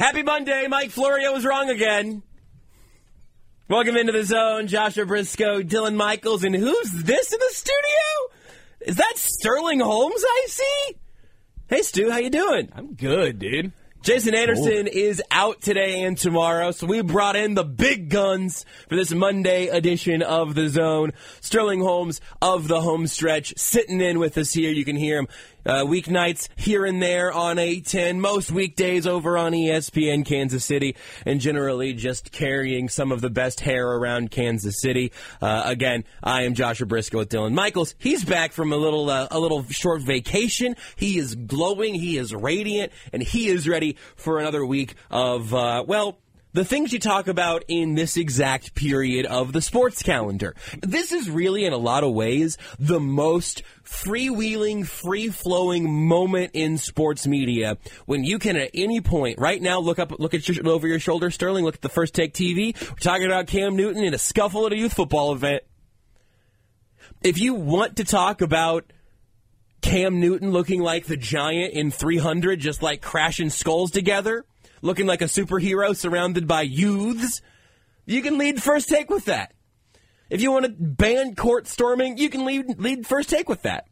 Happy Monday. Mike Florio was wrong again. Welcome into the zone. Joshua Brisco, Dylan Michaels, and who's this in the studio? Is that Sterling Holmes I see? Hey Stu, how you doing? I'm good, dude. Jason Anderson is out today and tomorrow, so we brought in the big guns for this Monday edition of The Zone. Sterling Holmes of the home stretch sitting in with us here. You can hear him uh, weeknights here and there on A10, most weekdays over on ESPN Kansas City, and generally just carrying some of the best hair around Kansas City. Uh, again, I am Joshua Brisco with Dylan Michaels. He's back from a little uh, a little short vacation. He is glowing, he is radiant, and he is ready for another week of uh, well the things you talk about in this exact period of the sports calendar. This is really, in a lot of ways, the most freewheeling, free flowing moment in sports media when you can at any point, right now, look up, look at your, over your shoulder, Sterling, look at the first take TV. We're talking about Cam Newton in a scuffle at a youth football event. If you want to talk about Cam Newton looking like the giant in 300, just like crashing skulls together, looking like a superhero surrounded by youths, you can lead first take with that. If you want to ban court storming, you can lead, lead first take with that.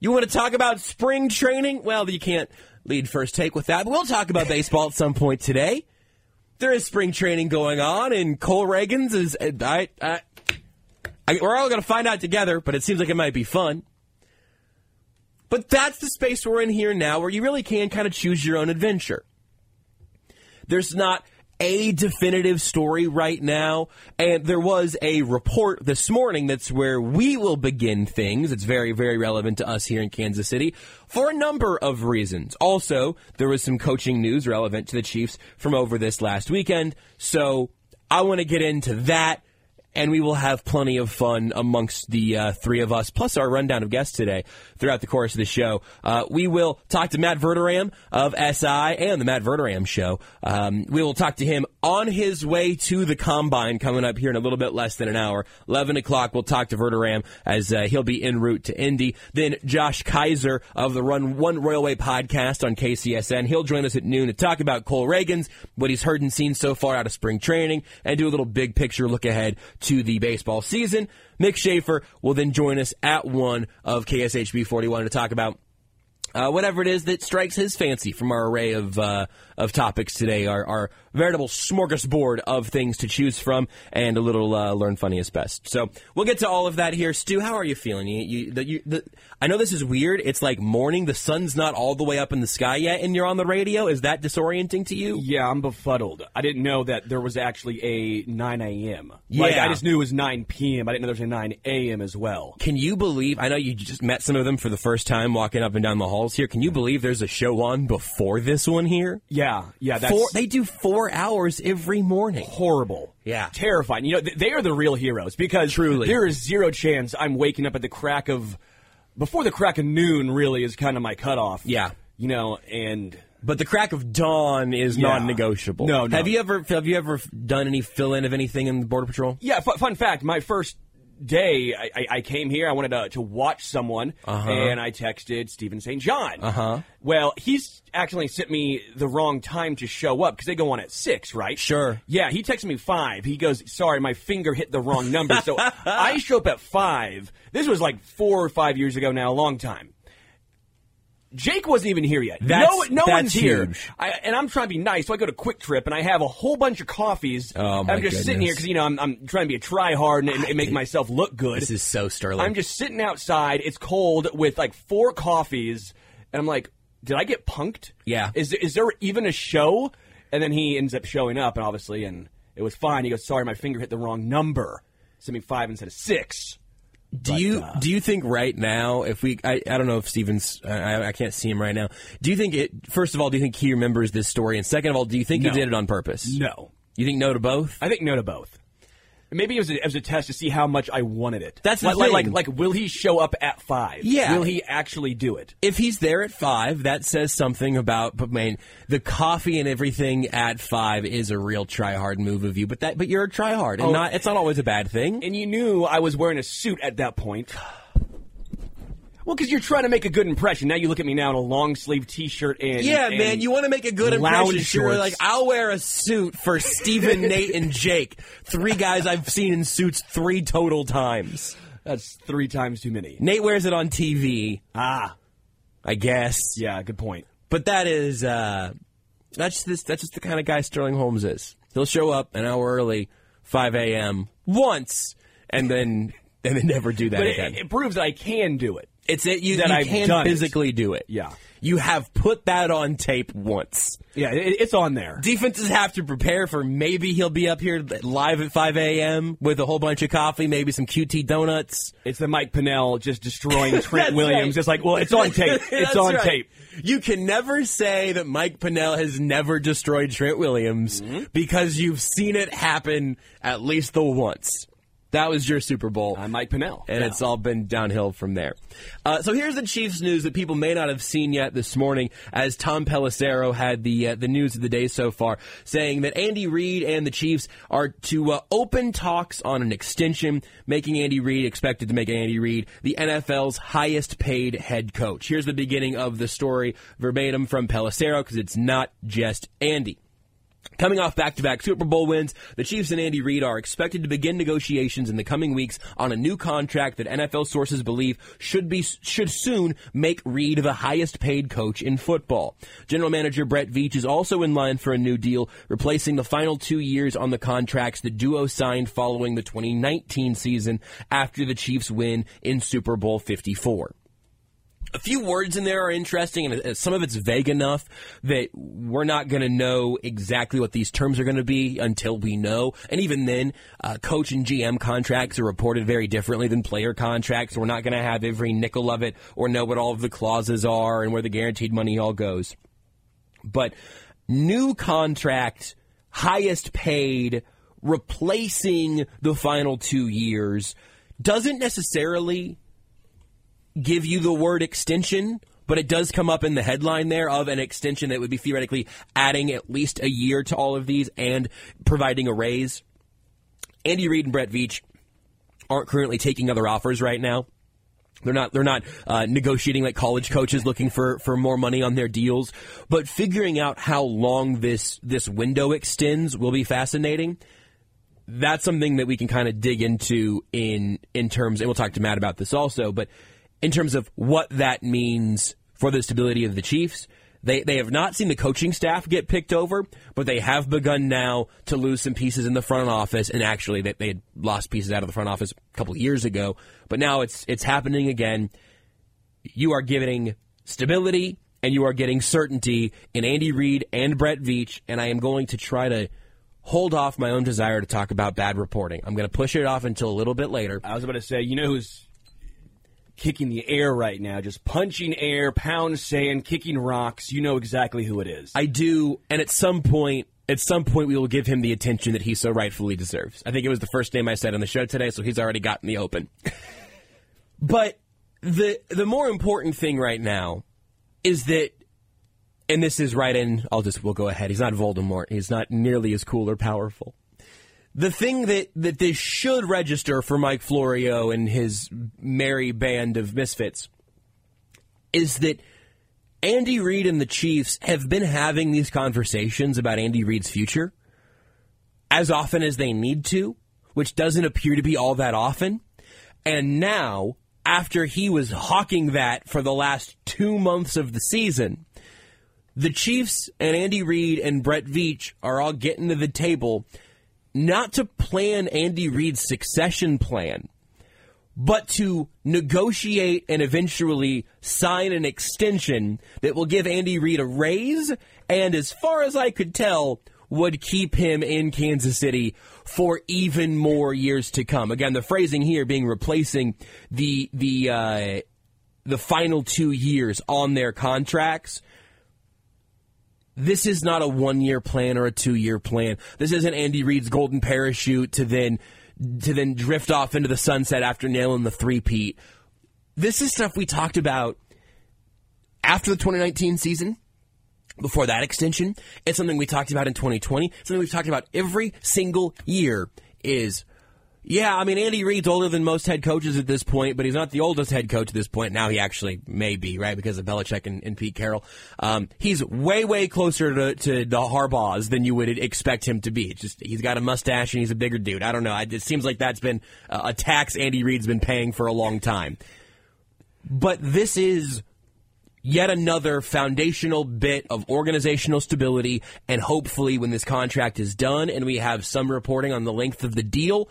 You want to talk about spring training? Well, you can't lead first take with that, we'll talk about baseball at some point today. There is spring training going on, and Cole Ragans is. I, I, I, we're all going to find out together, but it seems like it might be fun. But that's the space we're in here now where you really can kind of choose your own adventure. There's not a definitive story right now, and there was a report this morning that's where we will begin things. It's very, very relevant to us here in Kansas City for a number of reasons. Also, there was some coaching news relevant to the Chiefs from over this last weekend, so I want to get into that and we will have plenty of fun amongst the uh, three of us, plus our rundown of guests today throughout the course of the show. Uh, we will talk to Matt Verderame of SI and the Matt Verderame Show. Um, we will talk to him on his way to the Combine coming up here in a little bit less than an hour. 11 o'clock, we'll talk to Verderame as uh, he'll be en route to Indy. Then Josh Kaiser of the Run One Railway podcast on KCSN. He'll join us at noon to talk about Cole Ragans, what he's heard and seen so far out of spring training, and do a little big picture look ahead to the baseball season. Mick Schaefer will then join us at one of KSHB 41 to talk about uh, whatever it is that strikes his fancy from our array of uh, of topics today, our, our veritable smorgasbord of things to choose from, and a little uh, learn funniest best. So we'll get to all of that here. Stu, how are you feeling? You, you, the, you, the, I know this is weird. It's like morning. The sun's not all the way up in the sky yet, and you're on the radio. Is that disorienting to you? Yeah, I'm befuddled. I didn't know that there was actually a 9 a.m. Like, Yeah. I just knew it was 9 p.m. I didn't know there was a 9 a.m. as well. Can you believe? I know you just met some of them for the first time walking up and down the halls here. Can you believe there's a show on before this one here? Yeah, yeah, that's Four, they do four hours every morning. horrible. Yeah. Terrifying. You know, th- they are the real heroes because Truly. there is zero chance I'm waking up at the crack of, before the crack of noon really is kind of my cutoff. Yeah. You know, and But the crack of dawn is Yeah. non-negotiable. No, no. Have you ever have you ever done any fill-in of anything in the border patrol? Yeah, fu- fun fact. My first day, I, I, came here. I wanted to, to watch someone, and I texted Steven St. John. Uh Uh-huh. Well, he's actually sent me the wrong time to show up because they go on at six, right? Sure. Yeah, he texted me five. He goes, "Sorry, my finger hit the wrong number." So I show up at five. This was like four or five years ago now, a long time. Jake wasn't even here yet. That's- no, no that's one's here. huge. I, and I'm trying to be nice, so I go to QuikTrip and I have a whole bunch of coffees. Oh, my I'm just sitting here because you know I'm, I'm trying to be a try hard and, and make myself look good. This is so Sterling. I'm just sitting outside. It's cold with like four coffees, and I'm like, did I get punked? Yeah. Is is there even a show? And then he ends up showing up, and obviously, and it was fine. He goes, sorry, my finger hit the wrong number. Sent me five instead of six. Do you uh, do you think right now if we I, I don't know if Stevens I, I can't see him right now. Do you think it first of all do you think he remembers this story and second of all do you think No. he did it on purpose? No. You think no to both? I think no to both. Maybe it was, a, it was a test to see how much I wanted it. That's like, thing. like, like, will he show up at five? Yeah. Will he actually do it? if he's there at five, that says something about. But man, the coffee and everything at five is a real try hard move of you. But that, but you're a try hard, and Oh. not. It's not always a bad thing. And you knew I was wearing a suit at that point. Well, because you're trying to make a good impression. Now you look at me now in a long sleeve T-shirt and Yeah, and man, you want to make a good impression. Sure, like I'll wear a suit for Steven, Nate, and Jake. Three guys I've seen in suits three total times. That's three times too many. Nate wears it on TV, Ah, I guess. yeah, good point. But that is uh, that's this that's just the kind of guy Sterling Holmes is. He'll show up an hour early, five a.m. once, and then and then never do that But again. it, it proves that I can do it. It's it you, that you can done it. physically do it. Yeah. you have put that on tape once. Yeah, it, it's on there. Defenses have to prepare for maybe he'll be up here live at 5 a.m. with a whole bunch of coffee, maybe some QT donuts. It's the Mike Pennel just destroying Trent Williams. right. It's like, well, it's on tape. It's on right. tape. You can never say that Mike Pennel has never destroyed Trent Williams Mm-hmm. because you've seen it happen at least the once. That was your Super Bowl. I'm Mike Pennel. and Yeah. it's all been downhill from there. Uh, so here's the Chiefs news that people may not have seen yet this morning, as Tom Pelissero had the uh, the news of the day so far, saying that Andy Reid and the Chiefs are to uh, open talks on an extension, making Andy Reid expected to make Andy Reid the NFL's highest paid head coach. Here's the beginning of the story, verbatim from Pelissero, because it's not just Andy. Coming off back-to-back Super Bowl wins, the Chiefs and Andy Reid are expected to begin negotiations in the coming weeks on a new contract that NFL sources believe should be should soon make Reid the highest-paid coach in football. General Manager Brett Veach is also in line for a new deal, replacing the final two years on the contracts the duo signed following the 2019 season after the Chiefs win in Super Bowl 54 a few words in there are interesting, and uh, some of it's vague enough that we're not going to know exactly what these terms are going to be until we know. And even then, uh, coach and GM contracts are reported very differently than player contracts. We're not going to have every nickel of it or know what all of the clauses are and where the guaranteed money all goes. But new contract, highest paid, replacing the final two years doesn't necessarily give you the word extension, but it does come up in the headline there of an extension that would be theoretically adding at least a year to all of these and providing a raise. Andy Reid and Brett Veach aren't currently taking other offers right now. They're not. They're not uh, negotiating like college coaches looking for, for more money on their deals. But figuring out how long this this window extends will be fascinating that's something that we can kind of dig into in in terms, and we'll talk to Matt about this also. But in terms of what that means for the stability of the Chiefs, they they have not seen the coaching staff get picked over, but they have begun now to lose some pieces in the front office. And actually, they, they had lost pieces out of the front office a couple of years ago, but now it's it's happening again. You are giving stability and you are getting certainty in Andy Reid and Brett Veach, and I am going to try to hold off my own desire to talk about bad reporting. I'm going to push it off until a little bit later. I was about to say, you know who's kicking the air right now, just punching air, pound sand, kicking rocks. You know exactly who it is. I do, and at some point, at some point, we will give him the attention that he so rightfully deserves. I think it was the first name I said on the show today, so he's already gotten the open. but the the more important thing right now is that, and this is right in. I'll just we'll go ahead. He's not Voldemort. He's not nearly as cool or powerful. The thing that, that this should register for Mike Florio and his merry band of misfits is that Andy Reid and the Chiefs have been having these conversations about Andy Reid's future as often as they need to, which doesn't appear to be all that often. And now, after he was hawking that for the last two months of the season, the Chiefs and Andy Reid and Brett Veach are all getting to the table not to plan Andy Reid's succession plan, but to negotiate and eventually sign an extension that will give Andy Reid a raise and, as far as I could tell, would keep him in Kansas City for even more years to come. Again, the phrasing here being replacing the the uh, the final two years on their contracts this is not a one year plan or a two year plan. This isn't Andy Reid's golden parachute to then to then drift off into the sunset after nailing the three peat. This is stuff we talked about after the 2019 season. Before that extension, it's something we talked about in 2020. Something we've talked about every single year is Yeah, I mean, Andy Reid's older than most head coaches at this point, but he's not the oldest head coach at this point. Now he actually may be, right, because of Belichick and, and Pete Carroll. Um, he's way, way closer to, to the Harbaughs than you would expect him to be. It's just, he's got a mustache and he's a bigger dude. I don't know. It seems like that's been a tax Andy Reid's been paying for a long time. But this is yet another foundational bit of organizational stability, and hopefully when this contract is done and we have some reporting on the length of the deal,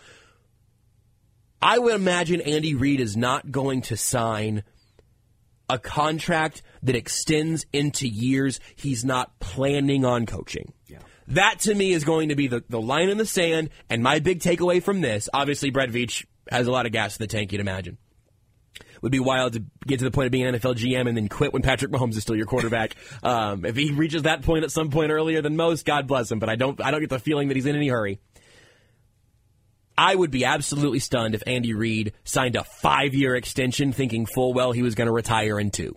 I would imagine Andy Reid is not going to sign a contract that extends into years he's not planning on coaching. Yeah. That to me is going to be the, the line in the sand. And my big takeaway from this, obviously, Brett Veach has a lot of gas in the tank, you'd imagine. Would be wild to get to the point of being an NFL GM and then quit when Patrick Mahomes is still your quarterback. um, if he reaches that point at some point earlier than most, God bless him. But I don't, I don't get the feeling that he's in any hurry. I would be absolutely stunned if Andy Reid signed a five year extension thinking full well he was going to retire in two.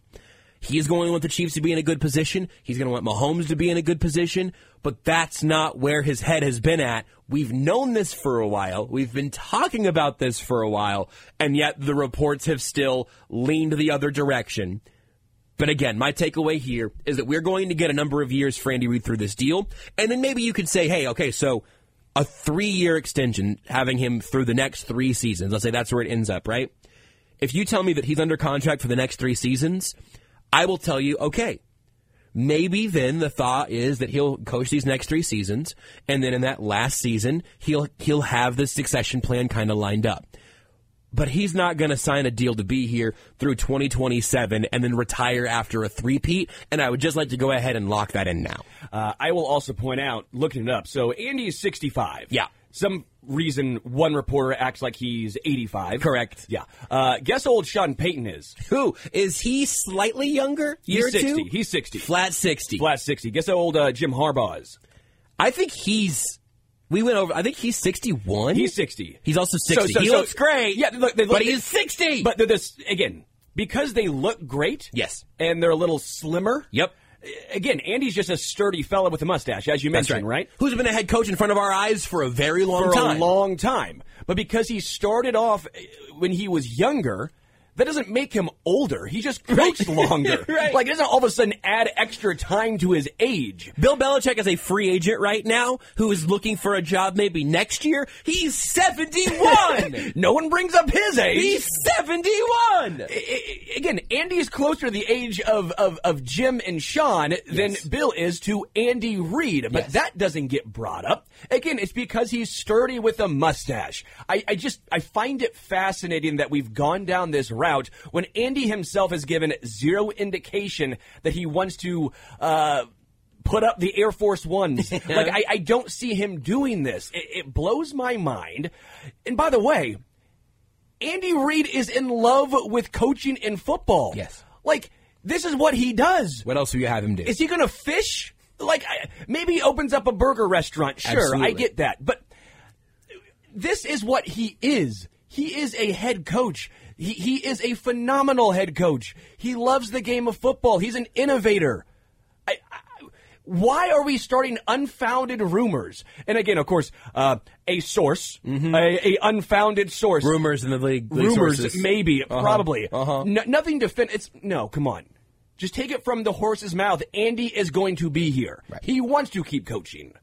He's going to want the Chiefs to be in a good position. He's going to want Mahomes to be in a good position, but that's not where his head has been at. We've known this for a while. We've been talking about this for a while, and yet the reports have still leaned the other direction. But again, my takeaway here is that we're going to get a number of years for Andy Reid through this deal, and then maybe you could say, hey, okay, so a three year extension, having him through the next three seasons. Let's say that's where it ends up, right? If you tell me that he's under contract for the next three seasons, I will tell you, okay, maybe then the thought is that he'll coach these next three seasons, and then in that last season, he'll he'll have the succession plan kind of lined up but he's not going to sign a deal to be here through 2027 and then retire after a three-peat. And I would just like to go ahead and lock that in now. Uh, I will also point out, looking it up, so Andy is 65. Yeah. Some reason one reporter acts like he's 85. Correct. Yeah. Uh, guess old Sean Payton is. Who? Is he slightly younger? Year he's 60. Two? He's 60. Flat 60. Flat 60. Guess how old uh, Jim Harbaugh is? I think he's we went over. I think he's sixty-one. He's sixty. He's also sixty. So, so, he so, looks great. Yeah, look, they look, but he's sixty. But this again because they look great. Yes, and they're a little slimmer. Yep. Again, Andy's just a sturdy fella with a mustache, as you mentioned, right. right. Who's been a head coach in front of our eyes for a very long for time. a long time. But because he started off when he was younger, that doesn't make him older. He just coached longer. right. Like it doesn't all of a sudden add extra time to his age. Bill Belichick is a free agent right now who is looking for a job maybe next year. He's 71. no one brings up his age. He's 71. again, Andy is closer to the age of, of, of Jim and Sean than yes. Bill is to Andy Reid. But yes. that doesn't get brought up. Again, it's because he's sturdy with a mustache. I, I just I find it fascinating that we've gone down this route when Andy himself has given zero indication that he wants to uh, put up the Air Force Ones. like, I, I, don't see him doing this. It, it blows my mind. And by the way, Andy Reid is in love with coaching in football. Yes. Like, this is what he does. What else will you have him do? Is he going to fish? Like, maybe he opens up a burger restaurant. Sure, Absolutely. I get that. But this is what he is. He is a head coach. He, he is a phenomenal head coach. He loves the game of football. He's an innovator. I, I, why are we starting unfounded rumors? And again, of course, uh, a source, mm-hmm. a, a, unfounded source. Rumors in the league. league rumors, sources. maybe, uh-huh. probably. Uh-huh. No, nothing to fin- It's no, come on. Just take it from the horse's mouth. Andy is going to be here. Right. He wants to keep coaching.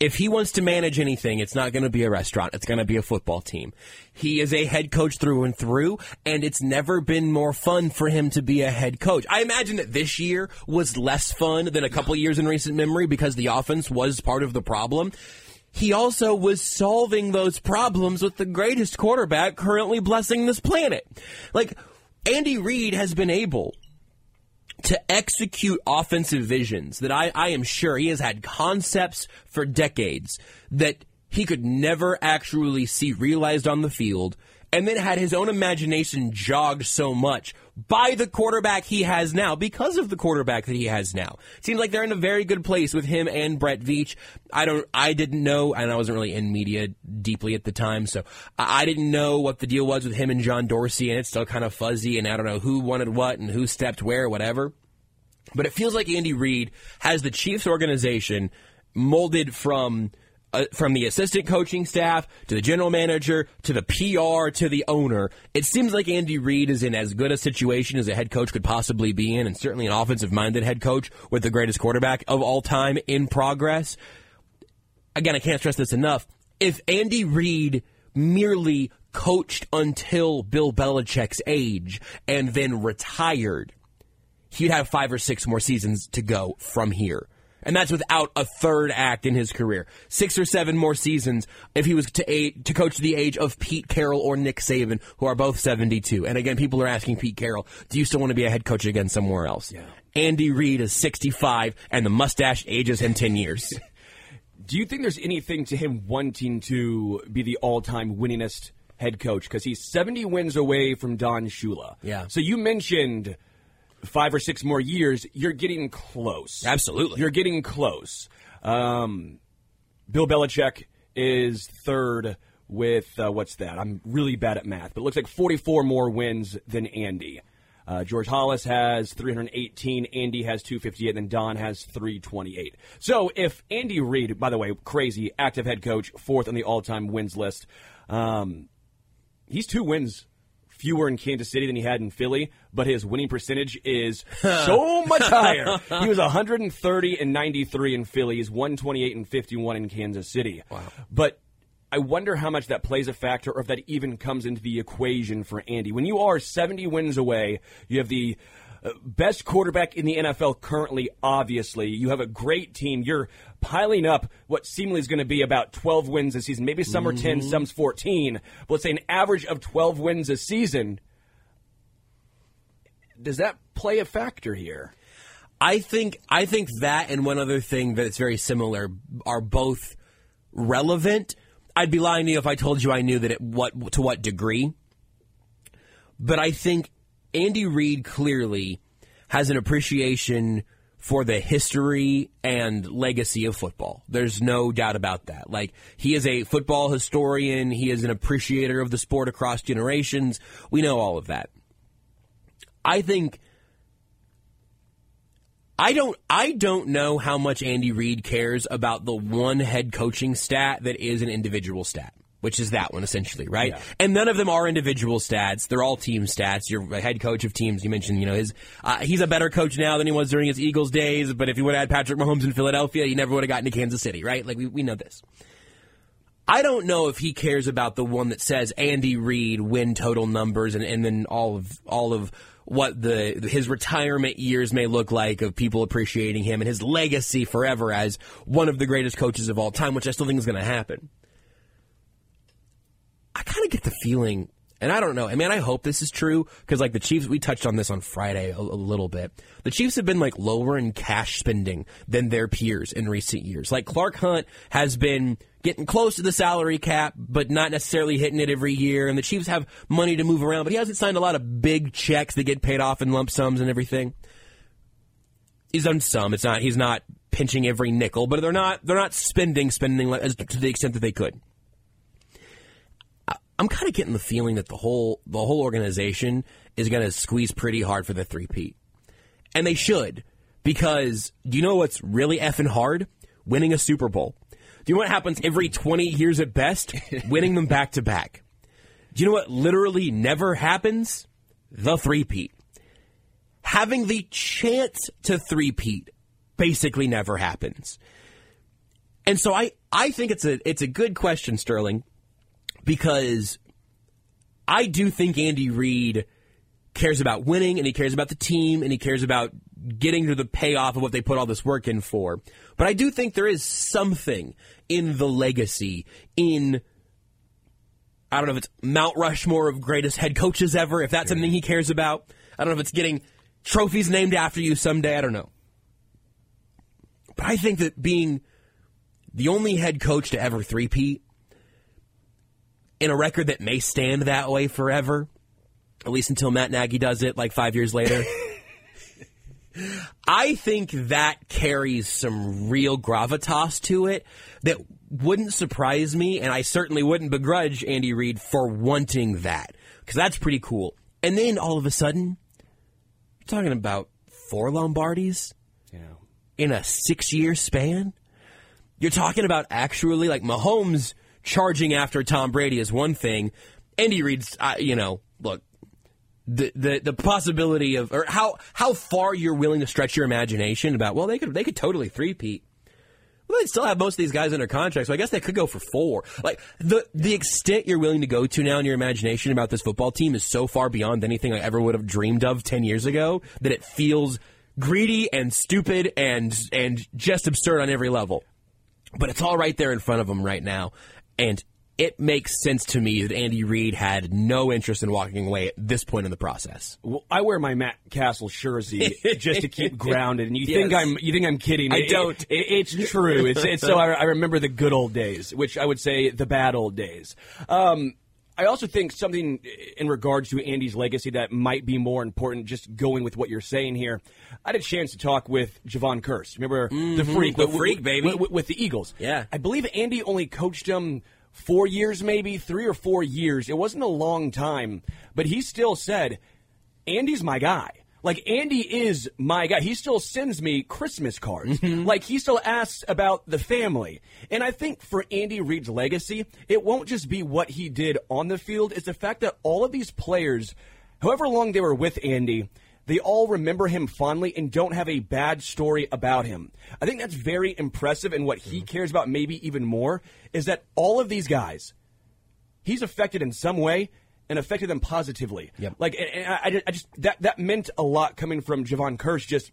If he wants to manage anything, it's not going to be a restaurant. It's going to be a football team. He is a head coach through and through, and it's never been more fun for him to be a head coach. I imagine that this year was less fun than a couple years in recent memory because the offense was part of the problem. He also was solving those problems with the greatest quarterback currently blessing this planet. Like, Andy Reid has been able to execute offensive visions that I, I am sure he has had concepts for decades that he could never actually see realized on the field and then had his own imagination jogged so much by the quarterback he has now because of the quarterback that he has now. It seems like they're in a very good place with him and Brett Veach. I don't, I didn't know, and I wasn't really in media deeply at the time, so I didn't know what the deal was with him and John Dorsey, and it's still kind of fuzzy, and I don't know who wanted what and who stepped where, whatever. But it feels like Andy Reid has the Chiefs organization molded from uh, from the assistant coaching staff to the general manager to the PR to the owner. It seems like Andy Reid is in as good a situation as a head coach could possibly be in, and certainly an offensive minded head coach with the greatest quarterback of all time in progress. Again, I can't stress this enough. If Andy Reid merely coached until Bill Belichick's age and then retired, he'd have five or six more seasons to go from here. And that's without a third act in his career. Six or seven more seasons if he was to to coach the age of Pete Carroll or Nick Saban, who are both 72. And again, people are asking Pete Carroll, do you still want to be a head coach again somewhere else? Yeah. Andy Reid is 65 and the mustache ages him 10 years. Do you think there's anything to him wanting to be the all-time winningest head coach? Because he's 70 wins away from Don Shula. Yeah. So you mentioned five or six more years. You're getting close. Absolutely. You're getting close. Um, Bill Belichick is third with uh, what's that? I'm really bad at math, but it looks like 44 more wins than Andy. Uh, George Halas has 318, Andy has 258, and then Don has 328. So if Andy Reid, by the way, crazy active head coach, fourth on the all-time wins list, um, he's two wins fewer in Kansas City than he had in Philly, but his winning percentage is so much higher. He was 130 and 93 in Philly. He's 128 and 51 in Kansas City. Wow. But I wonder how much that plays a factor or if that even comes into the equation for Andy. When you are 70 wins away, you have the best quarterback in the NFL currently, obviously. You have a great team. You're piling up what seemingly is going to be about 12 wins a season. Maybe some are 10, mm-hmm. some's 14. But let's say an average of 12 wins a season. Does that play a factor here? I think I think that and one other thing that is very similar are both relevant. I'd be lying to you if I told you I knew that it what to what degree. But I think Andy Reid clearly has an appreciation for the history and legacy of football. There's no doubt about that. Like he is a football historian, he is an appreciator of the sport across generations. We know all of that. I think I don't I don't know how much Andy Reid cares about the one head coaching stat that is an individual stat, which is that one essentially, right? Yeah. And none of them are individual stats; they're all team stats. You're head coach of teams. You mentioned, you know, his uh, he's a better coach now than he was during his Eagles days. But if he would have had Patrick Mahomes in Philadelphia, he never would have gotten to Kansas City, right? Like we we know this. I don't know if he cares about the one that says Andy Reid win total numbers and, and then all of all of what the his retirement years may look like of people appreciating him and his legacy forever as one of the greatest coaches of all time, which I still think is going to happen. I kind of get the feeling, and I don't know. I mean, I hope this is true because, like the Chiefs, we touched on this on Friday a, a little bit. The Chiefs have been like lower in cash spending than their peers in recent years. Like Clark Hunt has been getting close to the salary cap, but not necessarily hitting it every year. And the Chiefs have money to move around, but he hasn't signed a lot of big checks that get paid off in lump sums and everything. He's done some. It's not. He's not pinching every nickel, but they're not. They're not spending spending to the extent that they could. I'm kind of getting the feeling that the whole the whole organization is going to squeeze pretty hard for the three peat, and they should because do you know what's really effing hard? Winning a Super Bowl. Do you know what happens every 20 years at best? Winning them back to back. Do you know what literally never happens? The three-peat. Having the chance to three-peat basically never happens. And so I, I think it's a it's a good question, Sterling, because I do think Andy Reid cares about winning and he cares about the team and he cares about getting to the payoff of what they put all this work in for. But I do think there is something in the legacy, in I don't know if it's Mount Rushmore of greatest head coaches ever, if that's something he cares about. I don't know if it's getting trophies named after you someday, I don't know. But I think that being the only head coach to ever three-peat in a record that may stand that way forever, at least until Matt Nagy does it like five years later. I think that carries some real gravitas to it that wouldn't surprise me, and I certainly wouldn't begrudge Andy Reid for wanting that because that's pretty cool. And then all of a sudden, you're talking about four Lombardis Yeah. in a six year span. you're talking about actually like Mahomes charging after Tom Brady is one thing. Andy Reid's, uh, you know, look, the, the the possibility of or how how far you're willing to stretch your imagination about well they could they could totally threepeat. Well, they still have most of these guys under contract, so I guess they could go for four. Like the the extent you're willing to go to now in your imagination about this football team is so far beyond anything I ever would have dreamed of ten years ago that it feels greedy and stupid and and just absurd on every level. But it's all right there in front of them right now, and it makes sense to me that Andy Reid had no interest in walking away at this point in the process. Well, I wear my Matt Cassel jersey just to keep grounded, and you Yes. think I'm you think I'm kidding? I It- don't. It, it's true. It's, it's so I, I remember the good old days, which I would say the bad old days. Um, I also think something in regards to Andy's legacy that might be more important. Just going with what you're saying here, I had a chance to talk with Jevon Kearse. Remember the mm-hmm. freak, the with- freak, baby. with, with the Eagles. Yeah. I believe Andy only coached him four years, maybe three or four years. It wasn't a long time, but he still said, Andy's my guy. Like Andy is my guy. He still sends me Christmas cards. Mm-hmm. Like he still asks about the family. And I think for Andy Reid's legacy, it won't just be what he did on the field. It's the fact that all of these players, however long they were with Andy, they all remember him fondly and don't have a bad story about him. I think that's very impressive. And what he mm-hmm. cares about, maybe even more, is that all of these guys, he's affected in some way and affected them positively. Yep. Like, I, I just that that meant a lot coming from Jevon Kearse. Just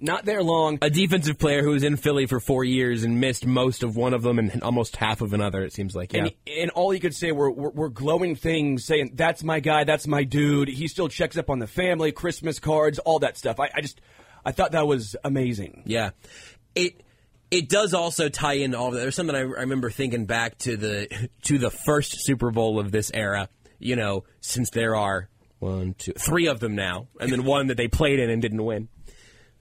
not there long. A defensive player who was in Philly for four years and missed most of one of them and almost half of another. It seems like yeah. And, and all he could say were, were, were glowing things, saying, "That's my guy. That's my dude." He still checks up on the family, Christmas cards, all that stuff. I, I just, I thought that was amazing. Yeah, it it does also tie into all of that. There's something I, I remember thinking back to the to the first Super Bowl of this era. You know, since there are one, two, three of them now, and then one that they played in and didn't win.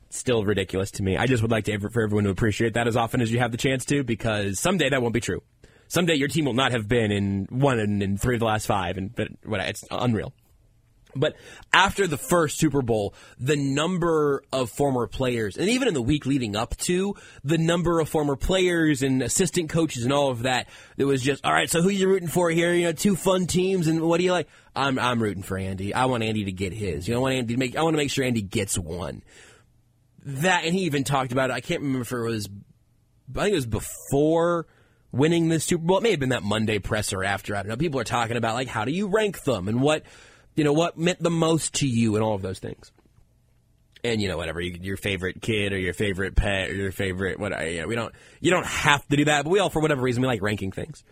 Still ridiculous to me. I just would like to for everyone to appreciate that as often as you have the chance to, because someday that won't be true. Someday your team will not have been in one and in three of the last five, and but what it's unreal. But after the first Super Bowl, the number of former players, and even in the week leading up to, the number of former players and assistant coaches and all of that, it was just, all right, so who you rooting for here? You know, two fun teams, and what do you like? I'm, I'm rooting for Andy. I want Andy to get his. You know, I want Andy to make, I want to make sure Andy gets one. That, and he even talked about it. I can't remember if it was, I think it was before winning the Super Bowl. It may have been that Monday presser after. I don't know. People are talking about like how do you rank them and what you know what meant the most to you and all of those things. And you know whatever your favorite kid or your favorite pet or your favorite what you we don't you don't have to do that, but we all for whatever reason we like ranking things.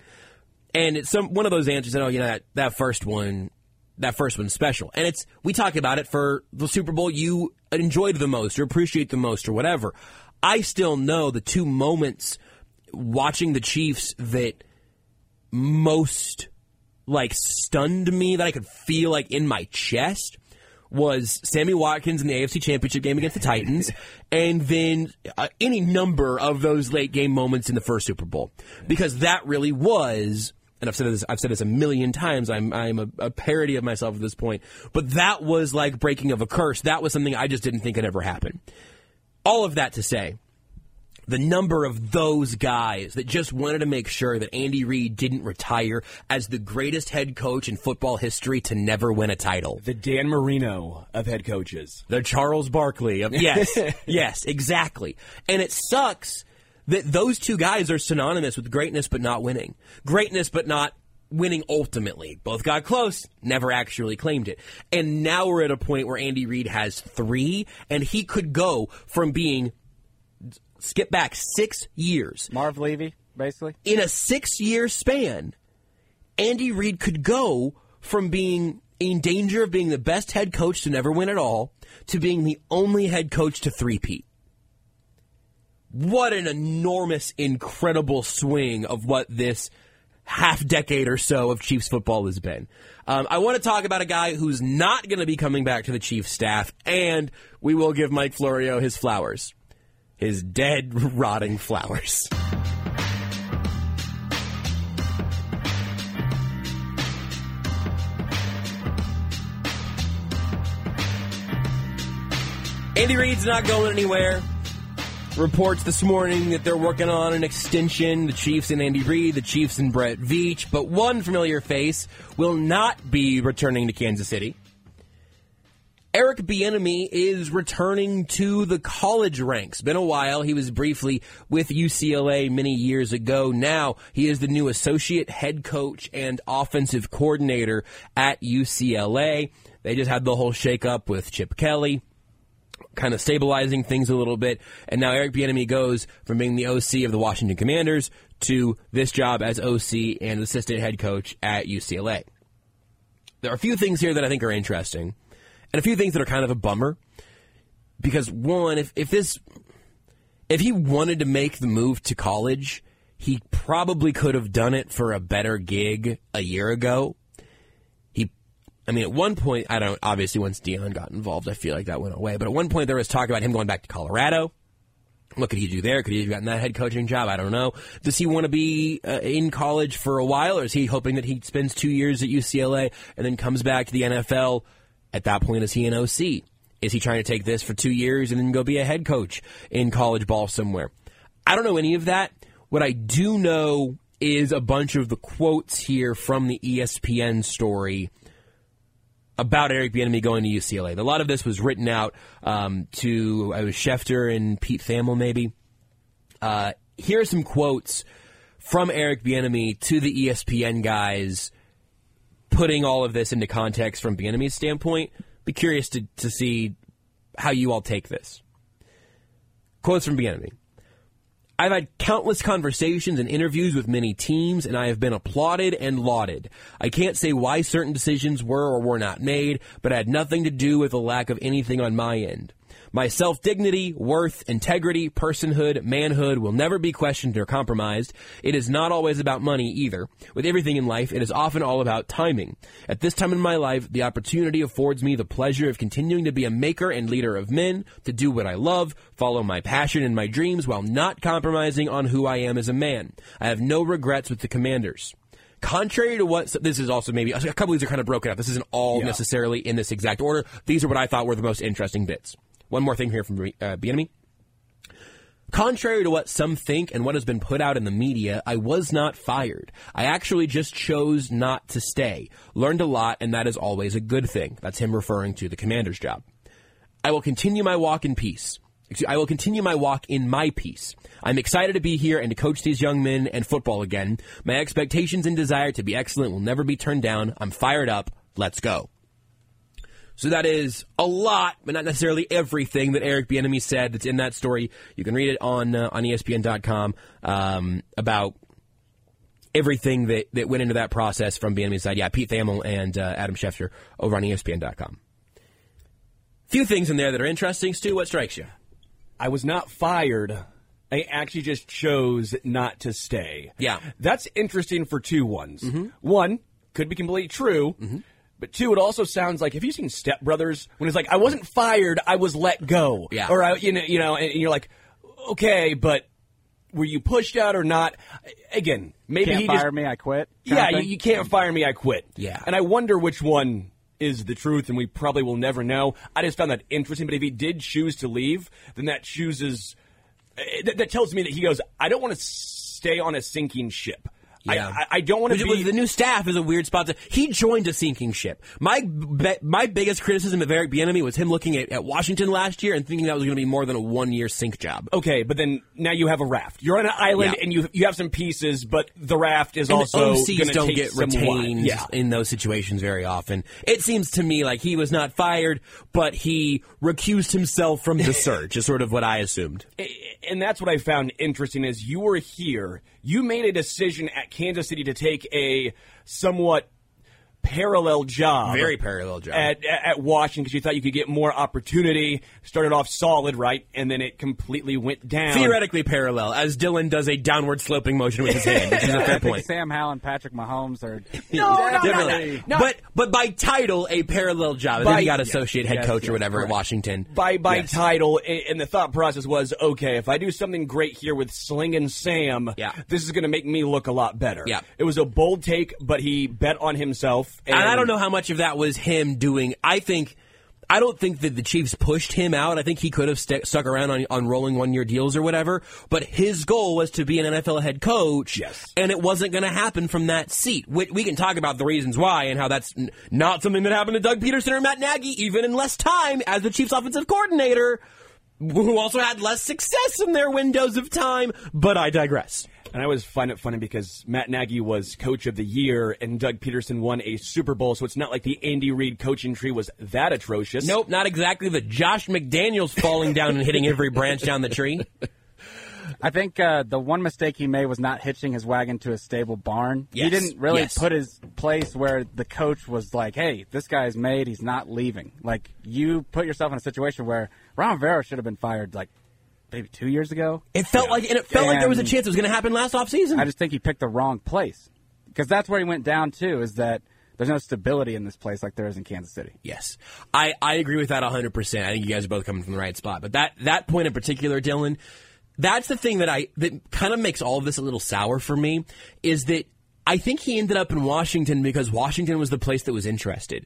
And it's some one of those answers that oh you know that that first one that first one's special. And it's we talk about it for the Super Bowl you enjoyed the most or appreciate the most or whatever. I still know the two moments watching the Chiefs that most like stunned me that I could feel like in my chest was Sammy Watkins in the AFC Championship game against the Titans, and then uh, any number of those late game moments in the first Super Bowl, because that really was. And I've said this. I've said this a million times. I'm I'm a, a parody of myself at this point. But that was like breaking of a curse. That was something I just didn't think could ever happen. All of that to say, the number of those guys that just wanted to make sure that Andy Reid didn't retire as the greatest head coach in football history to never win a title. The Dan Marino of head coaches. The Charles Barkley of yes, yes, exactly. And it sucks that those two guys are synonymous with greatness but not winning. Greatness but not winning ultimately. Both got close, never actually claimed it. And now we're at a point where Andy Reid has 3 and he could go from being skip back 6 years Marv Levy, basically. in a six year span, Andy Reid could go from being in danger of being the best head coach to never win at all to being the only head coach to three-peat. What an enormous, incredible swing of what this half decade or so of Chiefs football has been. Um, I want to talk about a guy who's not going to be coming back to the Chiefs staff, and we will give Mike Florio his flowers. His dead, rotting flowers. Andy Reid's not going anywhere. reports this morning that they're working on an extension. The Chiefs and Andy Reid, the Chiefs and Brett Veach, but one familiar face will not be returning to Kansas City. Eric Bieniemy is returning to the college ranks. Been a while. He was briefly with UCLA many years ago. Now he is the new associate head coach and offensive coordinator at UCLA. They just had the whole shakeup with Chip Kelly, kind of stabilizing things a little bit. And now Eric Bieniemy goes from being the OC of the Washington Commanders to this job as OC and assistant head coach at UCLA. There are a few things here that I think are interesting and a few things that are kind of a bummer. Because one, if, if this, if he wanted to make the move to college, he probably could have done it for a better gig a year ago. He, I mean, at one point, I don't, obviously once Deion got involved, I feel like that went away. But at one point there was talk about him going back to Colorado. What could he do there? Could he have gotten that head coaching job? I don't know. Does he want to be uh, in college for a while, or is he hoping that he spends two years at UCLA and then comes back to the NFL? At that point, is he an OC? Is he trying to take this for two years and then go be a head coach in college ball somewhere? I don't know any of that. What I do know is a bunch of the quotes here from the ESPN story about Eric Bieniemy going to UCLA. A lot of this was written out um, to I was Schefter and Pete Thamel maybe. Uh, here are some quotes from Eric Bieniemy to the ESPN guys, putting all of this into context from Bieniemy's standpoint. Be curious to, to see how you all take this. Quotes from Bieniemy. I've had countless conversations and interviews with many teams, and I have been applauded and lauded. I can't say why certain decisions were or were not made, but it had nothing to do with a lack of anything on my end. My self dignity, worth, integrity, personhood, manhood will never be questioned or compromised. It is not always about money either. With everything in life, it is often all about timing. At this time in my life, the opportunity affords me the pleasure of continuing to be a maker and leader of men, to do what I love, follow my passion and my dreams while not compromising on who I am as a man. I have no regrets with the commanders. Contrary to what this is also maybe a couple of these are kind of broken up. This isn't all Yeah. necessarily in this exact order. These are what I thought were the most interesting bits. One more thing here from uh, Bieniemy. Contrary to what some think and what has been put out in the media, I was not fired. I actually just chose not to stay. Learned a lot, and that is always a good thing. That's him referring to the commander's job. I will continue my walk in peace. I will continue my walk in my peace. I'm excited to be here and to coach these young men and football again. My expectations and desire to be excellent will never be turned down. I'm fired up. Let's go. So that is a lot, but not necessarily everything that Eric Bieniemy said that's in that story. You can read it on uh, on ESPN.com um, about everything that, that went into that process from Bieniemy's side. Yeah, Pete Thamel and uh, Adam Schefter over on ESPN.com. Few things in there that are interesting. Stu, what strikes you? I was not fired. I actually just chose not to stay. Yeah. That's interesting for two ones. One, could be completely true. But two, it also sounds like have you seen Step Brothers when it's like I wasn't fired, I was let go. Yeah. Or I, you know, you know, and you're like, okay, but were you pushed out or not? Again, maybe Can't he fire just me, I quit. yeah, you, you can't fire me. I quit. Yeah. and I wonder which one is the truth, and we probably will never know. I just found that interesting. But if he did choose to leave, then that chooses eh, that, that tells me that he goes. I don't want to stay on a sinking ship. I- Yeah. I, I don't want to be the new staff is a weird spot. To, he joined a sinking ship. My my biggest criticism of Eric Bieniemy was him looking at, at Washington last year and thinking that was going to be more than a one year sink job. Okay, but then now you have a raft. You're on an island Yeah. and you you have some pieces, but the raft is And also OCs don't get retained Yeah. in those situations very often. It seems to me like he was not fired, but he recused himself from the search. is sort of what I assumed. and that's what I found interesting is you were here. You made a decision at Kansas City to take a somewhat parallel job. Very parallel job. At, at Washington because you thought you could get more opportunity. Started off solid, right? And then it completely went down. Theoretically parallel, as Dylan does a downward sloping motion with his hand, which is a I fair point. Sam Howell and Patrick Mahomes are. No, no, no, no, no. But but by title, a parallel job. And By- then he got associate head Yes, coach or yes, whatever at. Washington. by by Yes. title and the thought process was okay if i do something great here with sling and sam Yeah. this is going to make me look a lot better Yeah. it was a bold take but he bet on himself and, And I don't know how much of that was him doing. I think, I don't think that the Chiefs pushed him out. I think he could have st- stuck around on, on rolling one year deals or whatever. But his goal was to be an NFL head coach. Yes. And it wasn't going to happen from that seat. We, we can talk about the reasons why and how that's n- not something that happened to Doug Pederson or Matt Nagy, even in less time as the Chiefs offensive coordinator, who also had less success in their windows of time. But I digress. And I always find it funny because Matt Nagy was coach of the year and Doug Pederson won a Super Bowl, so it's not like the Andy Reid coaching tree was that atrocious. Nope, not exactly the Josh McDaniels falling down and hitting every branch down the tree. I think uh, the one mistake he made was not hitching his wagon to a stable barn. Yes, He didn't really yes. put his place where the coach was like, "Hey, this guy's made. He's not leaving." Like you put yourself in a situation where Ron Rivera should have been fired like maybe two years ago. It felt like, and it felt like there was a chance it was going to happen last offseason. I just think he picked the wrong place because that's where he went down to. Is that there's no stability in this place like there is in Kansas City. Yes, I, I agree with that 100%. I think you guys are both coming from the right spot. But that, that point in particular, Dylan, that's the thing that I that kind of makes all of this a little sour for me is that I think he ended up in Washington because Washington was the place that was interested.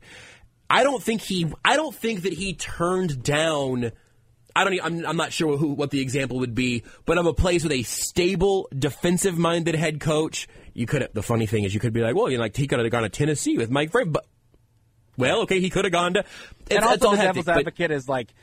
I don't think he I don't think that he turned down I don't I'm, I'm not sure who, what the example would be, but of a place with a stable defensive minded head coach, you could the funny thing is you could be like, well, you know, like he could have gone to Tennessee with Mike Vrabel, but well, okay, he could have gone to. It's, and also the devil's but- advocate is like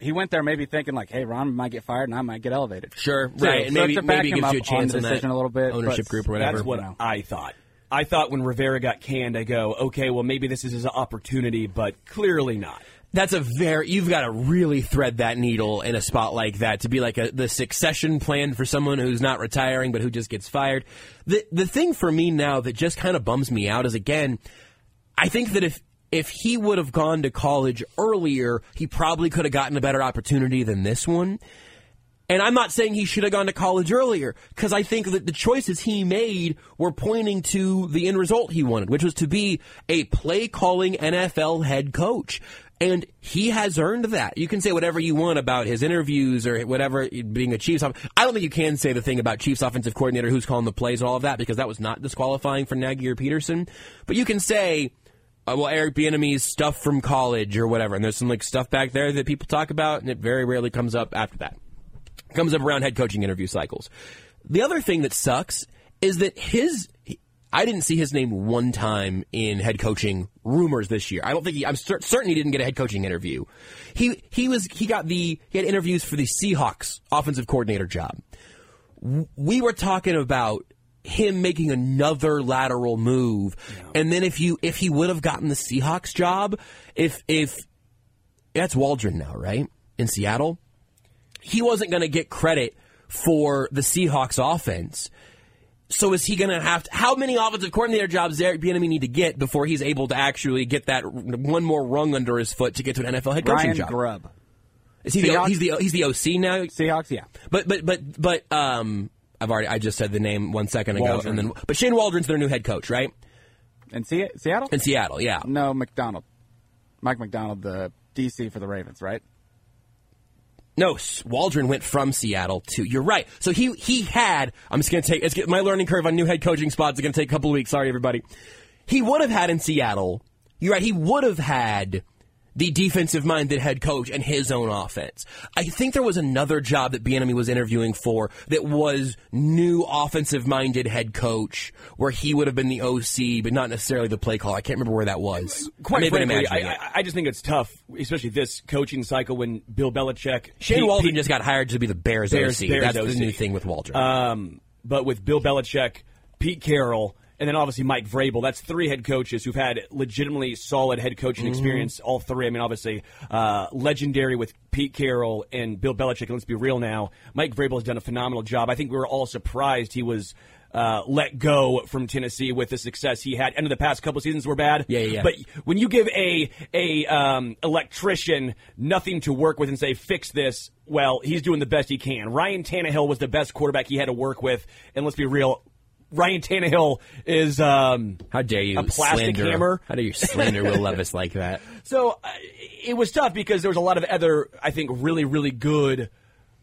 he went there maybe thinking like, "Hey, Ron might get fired and I might get elevated." Sure, So- right, so and maybe to back maybe him gives you a on chance the on that decision a little bit, ownership group or whatever. That's what you know. I thought. I thought when Rivera got canned, I go, okay, well, maybe this is his opportunity, but clearly not. That's a very you've got to really thread that needle in a spot like that to be like a, the succession plan for someone who's not retiring but who just gets fired. The the thing for me now that just kind of bums me out is again, I think that if if he would have gone to college earlier, he probably could have gotten a better opportunity than this one. And I'm not saying he should have gone to college earlier because I think that the choices he made were pointing to the end result he wanted, which was to be a play calling NFL head coach. And he has earned that. You can say whatever you want about his interviews or whatever being a Chiefs. I don't think you can say the thing about Chiefs offensive coordinator who's calling the plays and all of that because that was not disqualifying for Nagy or Pederson. But you can say, uh, well, Eric Bieniemy's stuff from college or whatever, and there's some like stuff back there that people talk about, and it very rarely comes up after that comes up around head coaching interview cycles. The other thing that sucks is that his I didn't see his name one time in head coaching rumors this year. I don't think he, I'm cer- certain he didn't get a head coaching interview. He he was he got the he had interviews for the Seahawks offensive coordinator job. We were talking about him making another lateral move, and then if you if he would have gotten the Seahawks job, if if that's Waldron now, right in Seattle he wasn't going to get credit for the Seahawks offense. So is he going to have to, how many offensive coordinator jobs does Eric Bieniemy need to get before he's able to actually get that one more rung under his foot to get to an NFL head coaching Ryan job? Grubb, Is he the, he's the he's the OC now? Seahawks, yeah. But but but but um I've already I just said the name one second ago Waldron. and then but Shane Waldron's their new head coach, right? In Se- Seattle? In Seattle, yeah. no, Macdonald, Mike Macdonald, the DC for the Ravens, right? No, Waldron went from Seattle to. You're right. So he he had. I'm just gonna take. It's get, my learning curve on new head coaching spots is gonna take a couple of weeks. Sorry, everybody. He would have had in Seattle. You're right. He would have had the defensive-minded head coach and his own offense. I think there was another job that Bieniemy was interviewing for that was new offensive-minded head coach, where he would have been the OC, but not necessarily the play call. I can't remember where that was. Quite frankly, I. I, I just think it's tough, especially this coaching cycle when Bill Belichick. Shane Pete- Waldron Pete- just got hired to be the Bears, Bears- OC. Bears That's OC. the new thing with Waldron. Um, but with Bill Belichick, Pete Carroll, and then obviously Mike Vrabel, that's three head coaches who've had legitimately solid head coaching Mm-hmm. experience. All three. I mean, obviously, uh, legendary with Pete Carroll and Bill Belichick. And let's be real now. Mike Vrabel has done a phenomenal job. I think we were all surprised he was. Uh, let go from Tennessee with the success he had. End of the past couple seasons were bad. Yeah, yeah, yeah. But when you give a a um, electrician nothing to work with and say fix this, well, he's doing the best he can. Ryan Tannehill was the best quarterback he had to work with, and let's be real, Ryan Tannehill is um, How dare you a plastic slander, hammer. How dare you slander Will Levis like that? So uh, it was tough because there was a lot of other, I think, really really good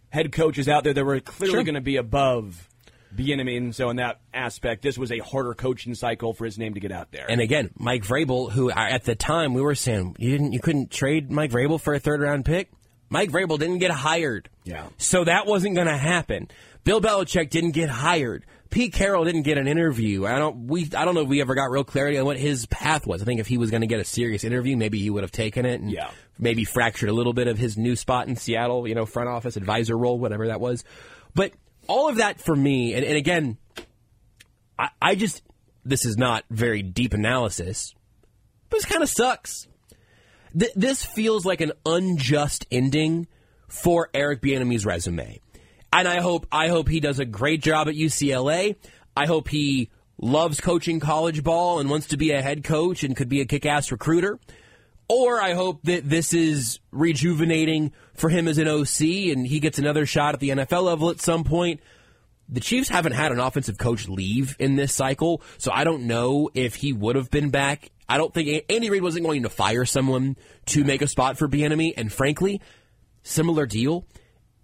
head coaches out there that were clearly Sure. going to be above Bieniemy, and so in that aspect, this was a harder coaching cycle for his name to get out there. And again, Mike Vrabel, who at the time we were saying you didn't, you couldn't trade Mike Vrabel for a third round pick. Mike Vrabel didn't get hired. Yeah. So that wasn't going to happen. Bill Belichick didn't get hired. Pete Carroll didn't get an interview. I don't we I don't know if we ever got real clarity on what his path was. I think if he was going to get a serious interview, maybe he would have taken it and Yeah. maybe fractured a little bit of his new spot in Seattle, you know, front office advisor role, whatever that was. But all of that for me, and, and again, I, I just this is not very deep analysis, but this kind of sucks. Th- this feels like an unjust ending for Eric Bieniemy's resume, and I hope I hope he does a great job at UCLA. I hope he loves coaching college ball and wants to be a head coach and could be a kick-ass recruiter. Or I hope that this is rejuvenating for him as an OC and he gets another shot at the NFL level at some point. The Chiefs haven't had an offensive coach leave in this cycle, so I don't know if he would have been back. I don't think Andy Reid wasn't going to fire someone to make a spot for Bieniemy, and frankly, similar deal.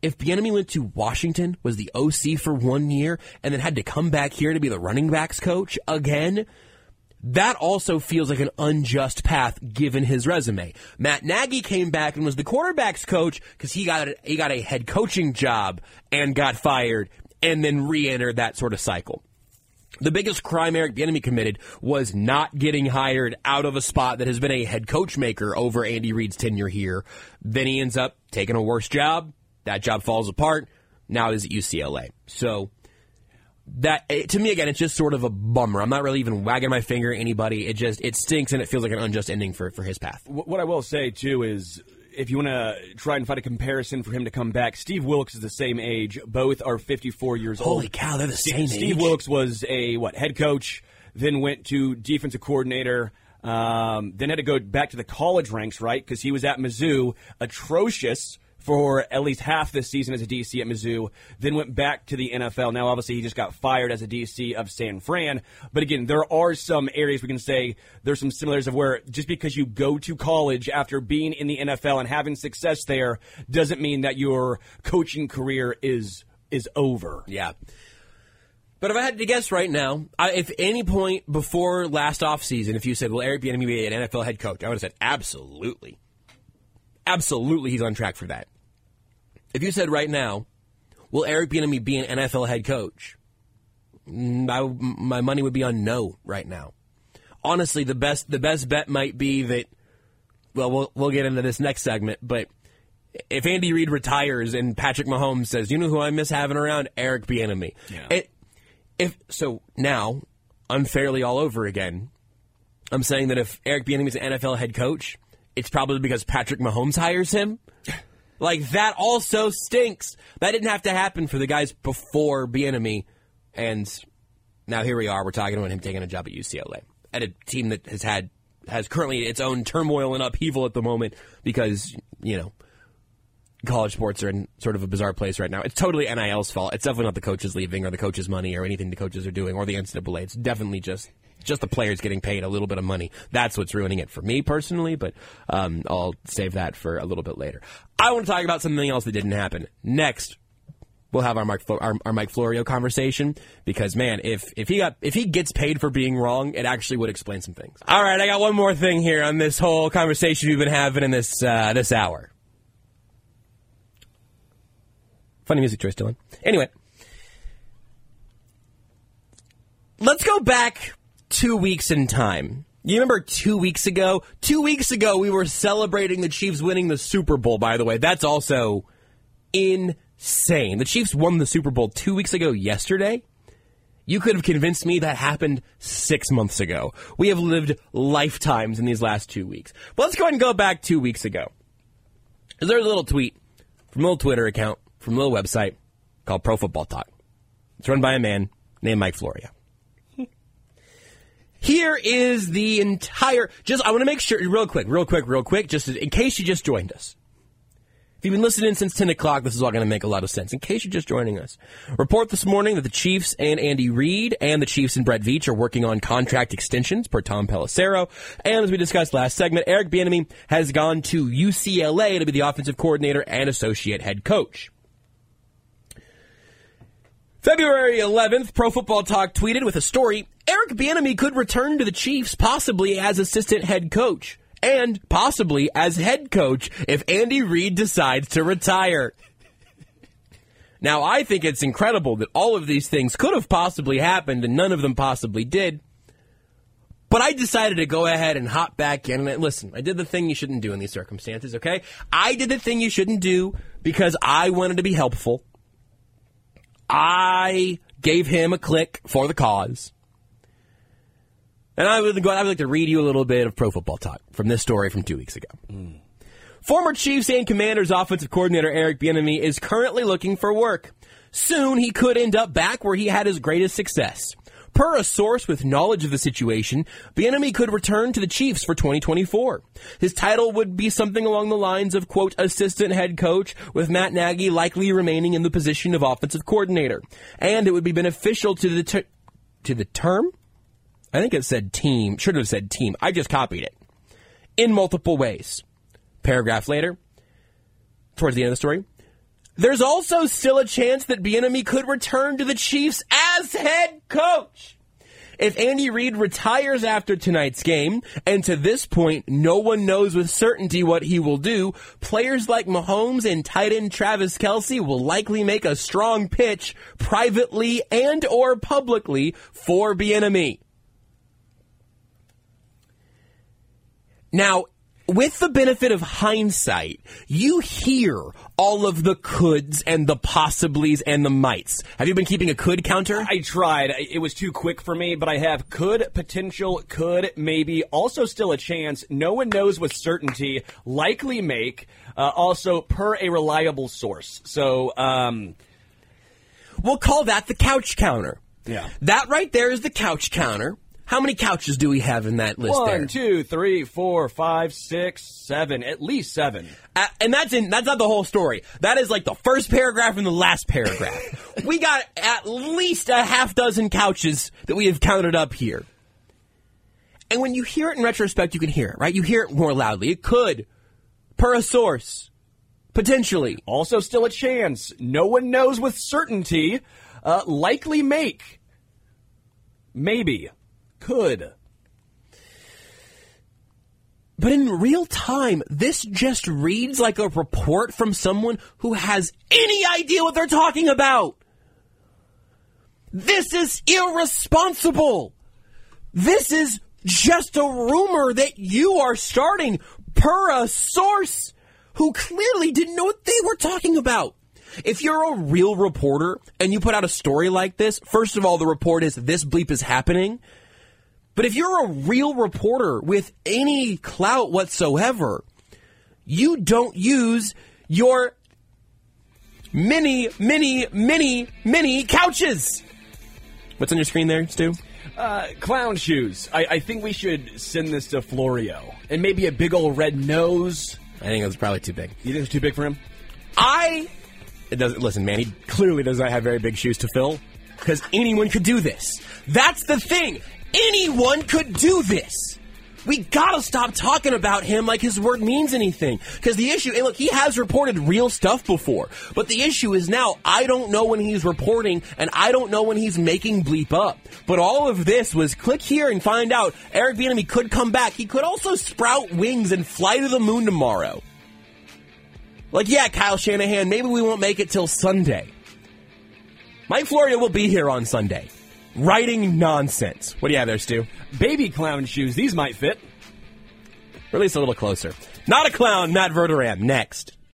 If Bieniemy went to Washington, was the OC for one year, and then had to come back here to be the running backs coach again, that also feels like an unjust path given his resume. Matt Nagy came back and was the quarterbacks coach because he got a, he got a head coaching job and got fired, and then re-entered that sort of cycle. The biggest crime Eric Bieniemy committed was not getting hired out of a spot that has been a head coach maker over Andy Reid's tenure here. Then he ends up taking a worse job. That job falls apart. Now he's at UCLA. So that to me again, it's just sort of a bummer. I'm not really even wagging my finger at anybody. It just it stinks and it feels like an unjust ending for for his path. What I will say too is, if you want to try and find a comparison for him to come back, Steve Wilkes is the same age. Both are 54 years old. Holy cow, they're the Steve, same Steve age. Wilkes was a what head coach, then went to defensive coordinator. Um, then had to go back to the college ranks, right? Because he was at Mizzou, atrocious for at least half this season as a DC at Mizzou. Then went back to the NFL. Now, obviously, he just got fired as a DC of San Fran. But again, there are some areas we can say there's some similarities of where just because you go to college after being in the NFL and having success there doesn't mean that your coaching career is is over. Yeah. But if I had to guess right now, I, if any point before last offseason, if you said, will Eric Bieniemy be an NFL head coach? I would have said, absolutely. Absolutely, he's on track for that. If you said right now, will Eric Bieniemy be an NFL head coach? Mm, I, my money would be on no right now. Honestly, the best the best bet might be that. Well, we'll we'll get into this next segment, but if Andy Reid retires and Patrick Mahomes says, "You know who I miss having around? Eric Bieniemy." Yeah. It, if so, now unfairly all over again. I'm saying that if Eric Bieniemy is an NFL head coach, it's probably because Patrick Mahomes hires him. Like that also stinks. That didn't have to happen for the guys before Bieniemy, and now here we are. We're talking about him taking a job at UCLA at a team that has had has currently its own turmoil and upheaval at the moment because you know college sports are in sort of a bizarre place right now. It's totally NIL's fault. It's definitely not the coaches leaving or the coaches' money or anything the coaches are doing or the NCAA. It's definitely just just the players getting paid a little bit of money. That's what's ruining it for me personally. But um, I'll save that for a little bit later. I want to talk about something else that didn't happen next. We'll have our Mike our, our Mike Florio conversation because man, if if he got if he gets paid for being wrong, it actually would explain some things. All right, I got one more thing here on this whole conversation we've been having in this uh, this hour. Funny music choice, Dylan. Anyway, let's go back two weeks in time. You remember two weeks ago? Two weeks ago, we were celebrating the Chiefs winning the Super Bowl, by the way. That's also insane. The Chiefs won the Super Bowl two weeks ago yesterday. You could have convinced me that happened six months ago. We have lived lifetimes in these last two weeks. But let's go ahead and go back two weeks ago. There's a little tweet from a little Twitter account from a little website called Pro Football Talk. It's run by a man named Mike Florio. Here is the entire. Just I want to make sure, real quick, real quick, real quick, just in case you just joined us. If you've been listening since 10 o'clock, this is all going to make a lot of sense. In case you're just joining us, report this morning that the Chiefs and Andy Reid and the Chiefs and Brett Veach are working on contract extensions per Tom Pelissero. And as we discussed last segment, Eric Bieniemy has gone to UCLA to be the offensive coordinator and associate head coach. February 11th, Pro Football Talk tweeted with a story Eric Bieniemy could return to the Chiefs possibly as assistant head coach and possibly as head coach if Andy Reid decides to retire. Now, I think it's incredible that all of these things could have possibly happened and none of them possibly did. But I decided to go ahead and hop back in. And listen, I did the thing you shouldn't do in these circumstances, okay? I did the thing you shouldn't do because I wanted to be helpful. I gave him a click for the cause. And I would, I would like to read you a little bit of Pro Football Talk from this story from two weeks ago. Mm. Former Chiefs and Commanders offensive coordinator Eric Bieniemy is currently looking for work. Soon he could end up back where he had his greatest success. Per a source with knowledge of the situation, Bieniemy could return to the Chiefs for 2024. His title would be something along the lines of, quote, assistant head coach, with Matt Nagy likely remaining in the position of offensive coordinator. And it would be beneficial to the, ter- to the term? I think it said team. Should have said team. I just copied it. In multiple ways. Paragraph later, towards the end of the story, there's also still a chance that Bieniemy could return to the Chiefs as head coach. If Andy Reid retires after tonight's game, and to this point no one knows with certainty what he will do, players like Mahomes and tight end Travis Kelce will likely make a strong pitch privately and or publicly for Bieniemy. Now, with the benefit of hindsight, you hear all of the coulds and the possiblies and the mights. Have you been keeping a could counter? I tried. It was too quick for me, but I have could, potential, could, maybe, also still a chance, no one knows with certainty, likely make, uh, also per a reliable source. So, um, we'll call that the couch counter. Yeah. That right there is the couch counter. How many couches do we have in that list One, there? two, three, four, five, six, seven. At least seven. Uh, and that's in that's not the whole story. That is like the first paragraph and the last paragraph. we got at least a half dozen couches that we have counted up here. And when you hear it in retrospect, you can hear it, right? You hear it more loudly. It could, per a source, potentially. Also, still a chance. No one knows with certainty. Uh, likely make. Maybe could. But in real time, this just reads like a report from someone who has any idea what they're talking about. This is irresponsible. This is just a rumor that you are starting per a source who clearly didn't know what they were talking about. If you're a real reporter and you put out a story like this, first of all, the report is this bleep is happening. But if you're a real reporter with any clout whatsoever, you don't use your many, many, many, many couches. What's on your screen there, Stu? Uh, clown shoes. I, I, think we should send this to Florio. And maybe a big old red nose. I think it's probably too big. You think it's too big for him? I. It doesn't. Listen, man. He clearly does not have very big shoes to fill. Because anyone could do this. That's the thing. Anyone could do this. We gotta stop talking about him like his word means anything. Because the issue, and look, he has reported real stuff before. But the issue is now, I don't know when he's reporting, and I don't know when he's making bleep up. But all of this was click here and find out Eric Bieniemy could come back. He could also sprout wings and fly to the moon tomorrow. Like, yeah, Kyle Shanahan, maybe we won't make it till Sunday. Mike Florio will be here on Sunday writing nonsense. What do you have there, Stu? Baby clown shoes. These might fit. Or at least a little closer. Not a clown, Matt Verderame. Next.